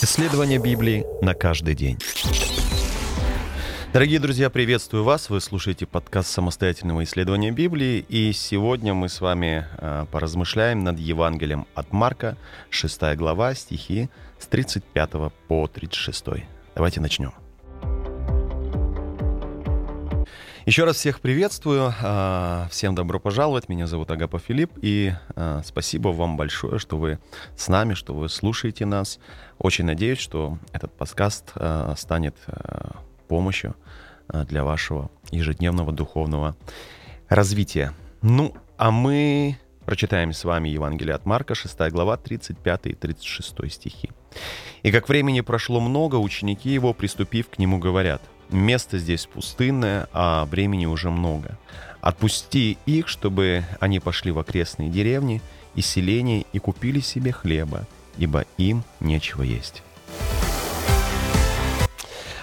Исследование Библии на каждый день. Дорогие друзья, приветствую вас. Вы слушаете подкаст самостоятельного исследования Библии. И сегодня мы с вами э, поразмышляем над Евангелием от Марка, 6 глава, стихи с 35 по 36. Давайте начнем. Еще раз всех приветствую, а, всем добро пожаловать. Меня зовут Агапа Филипп, и а, спасибо вам большое, что вы с нами, что вы слушаете нас. Очень надеюсь, что этот подкаст а, станет помощью для вашего ежедневного духовного развития. Ну, а мы прочитаем с вами Евангелие от Марка, 6 глава, 35 и 36 стихи. «И как времени прошло много, ученики его, приступив к нему, говорят – Место здесь пустынное, а времени уже много. Отпусти их, чтобы они пошли в окрестные деревни и селения и купили себе хлеба, ибо им нечего есть.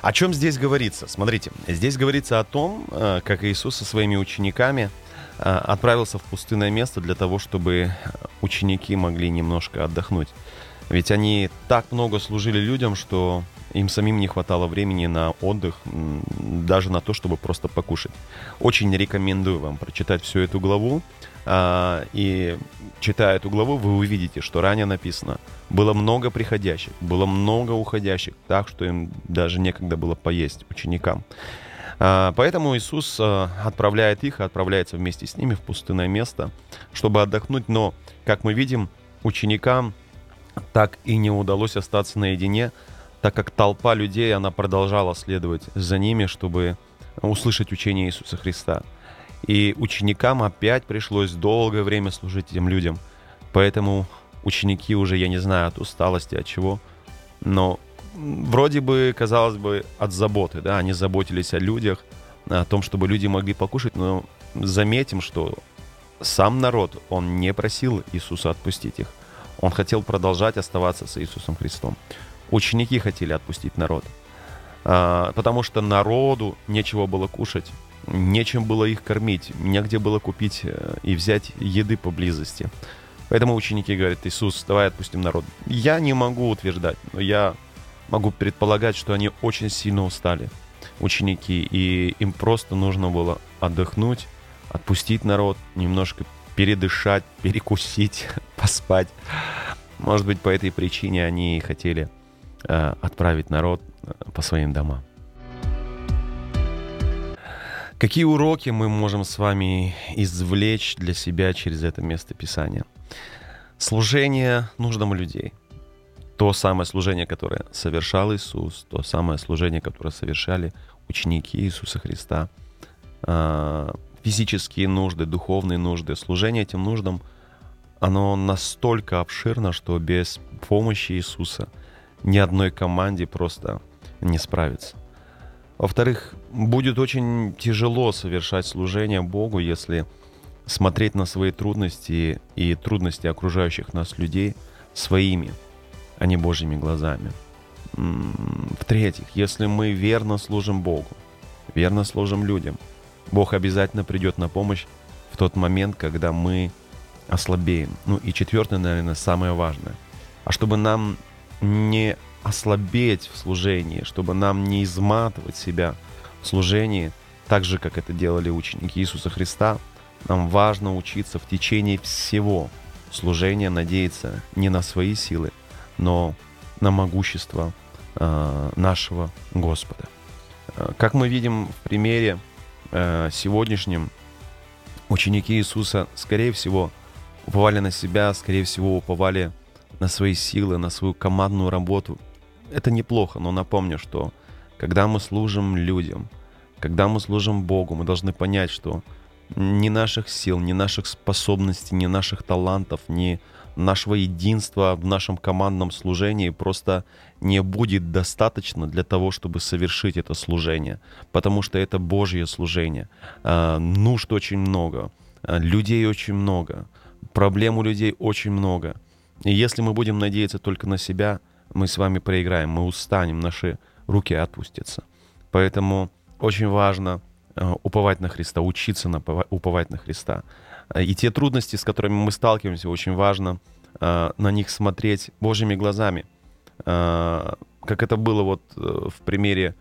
О чем здесь говорится? Смотрите, здесь говорится о том, э, как Иисус со своими учениками э, отправился в пустынное место для того, чтобы ученики могли немножко отдохнуть. Ведь они так много служили людям, что им самим не хватало времени на отдых, даже на то, чтобы просто покушать. Очень рекомендую вам прочитать всю эту главу. А, и читая эту главу, вы увидите, что ранее написано, было много приходящих, было много уходящих, так что им даже некогда было поесть ученикам. А, поэтому Иисус а, отправляет их, отправляется вместе с ними в пустынное место, чтобы отдохнуть. Но, как мы видим, ученикам так и не удалось остаться наедине, так как толпа людей, она продолжала следовать за ними, чтобы услышать учение Иисуса Христа. И ученикам опять пришлось долгое время служить этим людям. Поэтому ученики уже, я не знаю, от усталости, от чего, но вроде бы, казалось бы, от заботы, да, они заботились о людях, о том, чтобы люди могли покушать, но заметим, что сам народ, он не просил Иисуса отпустить их. Он хотел продолжать оставаться с Иисусом Христом. Ученики хотели отпустить народ, а, потому что народу нечего было кушать, нечем было их кормить, негде было купить э, и взять еды поблизости. Поэтому ученики говорят, Иисус, давай отпустим народ. Я не могу утверждать, но я могу предполагать, что они очень сильно устали, ученики, и им просто нужно было отдохнуть, отпустить народ, немножко передышать, перекусить, поспать. Может быть, по этой причине они хотели отправить народ э, по своим домам. Какие уроки мы можем с вами извлечь для себя через это место Писания? Служение нуждам людей. То самое служение, которое совершал Иисус, то самое служение, которое совершали ученики Иисуса Христа. Э, физические нужды, духовные нужды, служение этим нуждам, оно настолько обширно, что без помощи Иисуса ни одной команде просто не справится. Во-вторых, будет очень тяжело совершать служение Богу, если смотреть на свои трудности и трудности окружающих нас людей своими, а не Божьими глазами. В-третьих, если мы верно служим Богу, верно служим людям – Бог обязательно придет на помощь в тот момент, когда мы ослабеем. Ну и четвертое, наверное, самое важное. А чтобы нам не ослабеть в служении, чтобы нам не изматывать себя в служении, так же, как это делали ученики Иисуса Христа, нам важно учиться в течение всего служения надеяться не на свои силы, но на могущество э, нашего Господа. Э, как мы видим в примере э, сегодняшнем ученики Иисуса, скорее всего, уповали на себя, скорее всего, уповали на свои силы, на свою командную работу. Это неплохо, но напомню, что когда мы служим людям, когда мы служим Богу, мы должны понять, что ни наших сил, ни наших способностей, ни наших талантов, ни нашего единства в нашем командном служении просто не будет достаточно для того, чтобы совершить это служение, потому что это Божье служение. А, нужд очень много, а, людей очень много, проблем у людей очень много. И если мы будем надеяться только на себя, мы с вами проиграем, мы устанем, наши руки отпустятся. Поэтому очень важно а, уповать на Христа, учиться на, уповать на Христа. И те трудности, с которыми мы сталкиваемся, очень важно на них смотреть Божьими глазами – как это было вот в примере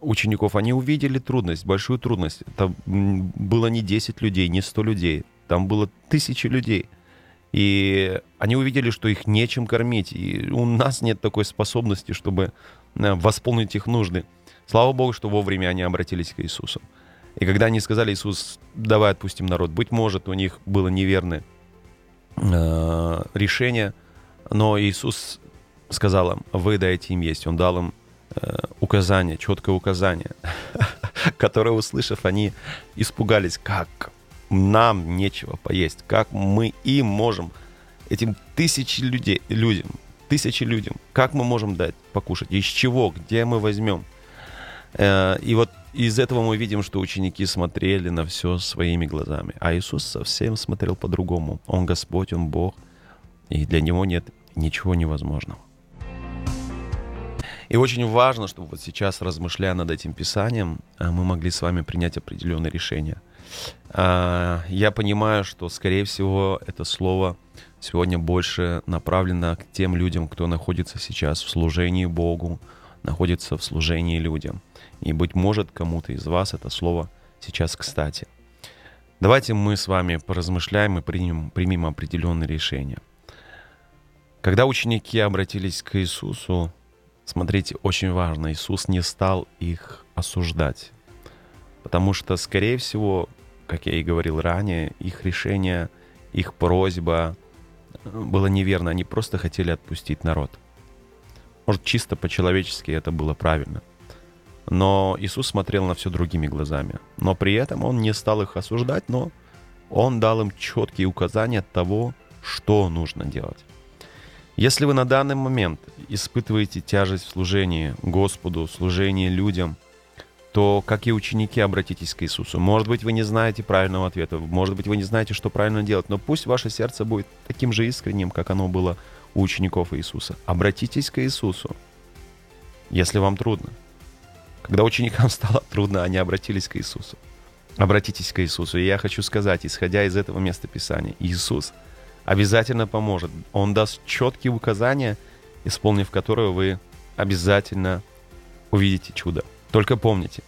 учеников, они увидели трудность, большую трудность. Это было не 10 людей, не 100 людей, там было тысячи людей. И они увидели, что их нечем кормить. И у нас нет такой способности, чтобы э, восполнить их нужды. Слава Богу, что вовремя они обратились к Иисусу. И когда они сказали, Иисус, давай отпустим народ, быть может, у них было неверное э, решение, но Иисус сказал им, вы дайте им есть. Он дал им э, указание, четкое указание, которое, услышав, они испугались, как нам нечего поесть, как мы им можем, этим тысячи людей, людям, тысячи людям, как мы можем дать покушать, из чего, где мы возьмем. Э, и вот из этого мы видим, что ученики смотрели на все своими глазами, а Иисус совсем смотрел по-другому. Он Господь, Он Бог, и для Него нет ничего невозможного. И очень важно, чтобы вот сейчас, размышляя над этим Писанием, э, мы могли с вами принять определенные решения – я понимаю, что, скорее всего, это слово сегодня больше направлено к тем людям, кто находится сейчас в служении Богу, находится в служении людям. И, быть может, кому-то из вас это слово сейчас кстати. Давайте мы с вами поразмышляем и примем, примем определенные решения. Когда ученики обратились к Иисусу, смотрите, очень важно, Иисус не стал их осуждать. Потому что, скорее всего, как я и говорил ранее, их решение, их просьба э, было неверно. Они просто хотели отпустить народ. Может, чисто по-человечески это было правильно. Но Иисус смотрел на все другими глазами. Но при этом Он не стал их осуждать, но Он дал им четкие указания того, что нужно делать. Если вы на данный момент испытываете тяжесть в служении Господу, служении людям – то, как и ученики, обратитесь к Иисусу. Может быть, вы не знаете правильного ответа, может быть, вы не знаете, что правильно делать, но пусть ваше сердце будет таким же искренним, как оно было у учеников Иисуса. Обратитесь к Иисусу, если вам трудно. Когда ученикам стало трудно, они обратились к Иисусу. Обратитесь к Иисусу. И я хочу сказать, исходя из этого места Писания, Иисус обязательно поможет. Он даст четкие указания, исполнив которые вы обязательно увидите чудо. Только помните,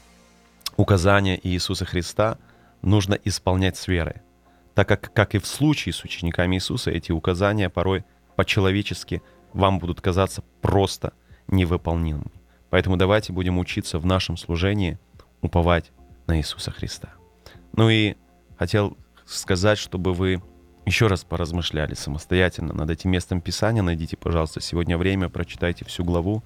указания Иисуса Христа нужно исполнять с верой, так как, как и в случае с учениками Иисуса, эти указания порой по-человечески вам будут казаться просто невыполнимыми. Поэтому давайте будем учиться в нашем служении уповать на Иисуса Христа. Ну и хотел сказать, чтобы вы еще раз поразмышляли самостоятельно над этим местом Писания. Найдите, пожалуйста, сегодня время, прочитайте всю главу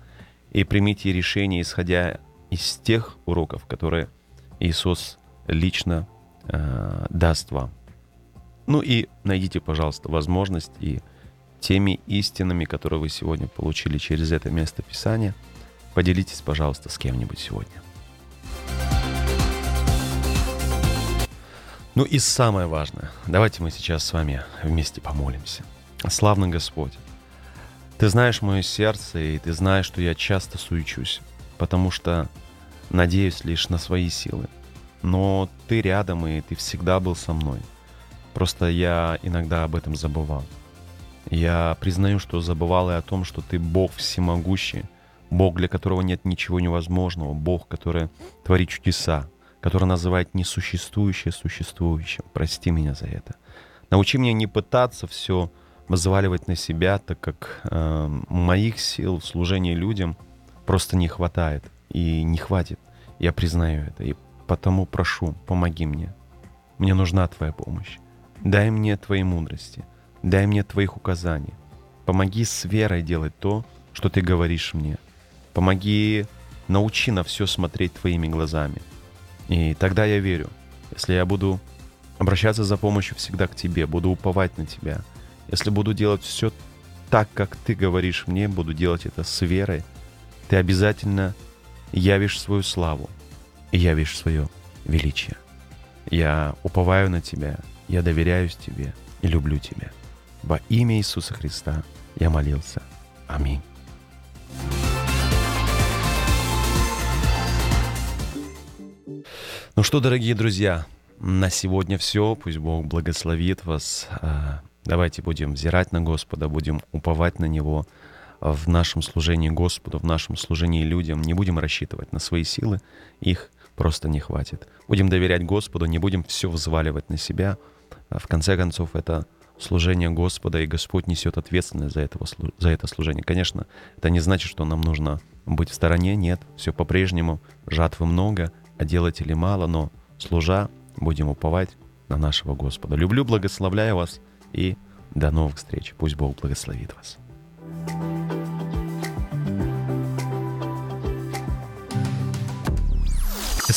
и примите решение, исходя из тех уроков, которые Иисус лично э, даст вам. Ну и найдите, пожалуйста, возможность и теми истинами, которые вы сегодня получили через это место Писания, поделитесь, пожалуйста, с кем-нибудь сегодня. Ну и самое важное, давайте мы сейчас с вами вместе помолимся. Славный Господь, Ты знаешь мое сердце, и Ты знаешь, что я часто суечусь потому что надеюсь лишь на свои силы. Но ты рядом, и ты всегда был со мной. Просто я иногда об этом забывал. Я признаю, что забывал и о том, что ты Бог всемогущий, Бог, для которого нет ничего невозможного, Бог, который творит чудеса, который называет несуществующее существующим. Прости меня за это. Научи меня не пытаться все взваливать на себя, так как э, моих сил в служении людям — просто не хватает и не хватит. Я признаю это, и потому прошу, помоги мне. Мне нужна Твоя помощь. Дай мне Твоей мудрости, дай мне Твоих указаний. Помоги с верой делать то, что Ты говоришь мне. Помоги, научи на все смотреть Твоими глазами. И тогда я верю, если я буду обращаться за помощью всегда к Тебе, буду уповать на Тебя, если буду делать все так, как Ты говоришь мне, буду делать это с верой – ты обязательно явишь свою славу явишь свое величие. Я уповаю на Тебя, я доверяюсь Тебе и люблю Тебя. Во имя Иисуса Христа я молился. Аминь. Ну что, дорогие друзья, на сегодня все. Пусть Бог благословит вас. А, давайте будем взирать на Господа, будем уповать на Него. В нашем служении Господу, в нашем служении людям. Не будем рассчитывать на свои силы, их просто не хватит. Будем доверять Господу, не будем все взваливать на себя. В конце концов, это служение Господа, и Господь несет ответственность за, этого, за это служение. Конечно, это не значит, что нам нужно быть в стороне, нет, все по-прежнему, жатвы много, а делателей мало, но служа, будем уповать на нашего Господа. Люблю, благословляю вас и до новых встреч. Пусть Бог благословит вас.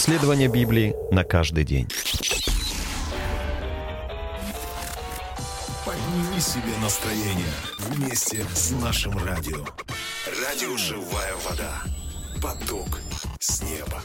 Исследование Библии на каждый день. Подними себе настроение вместе с нашим радио. Радио «Живая вода». Поток с неба.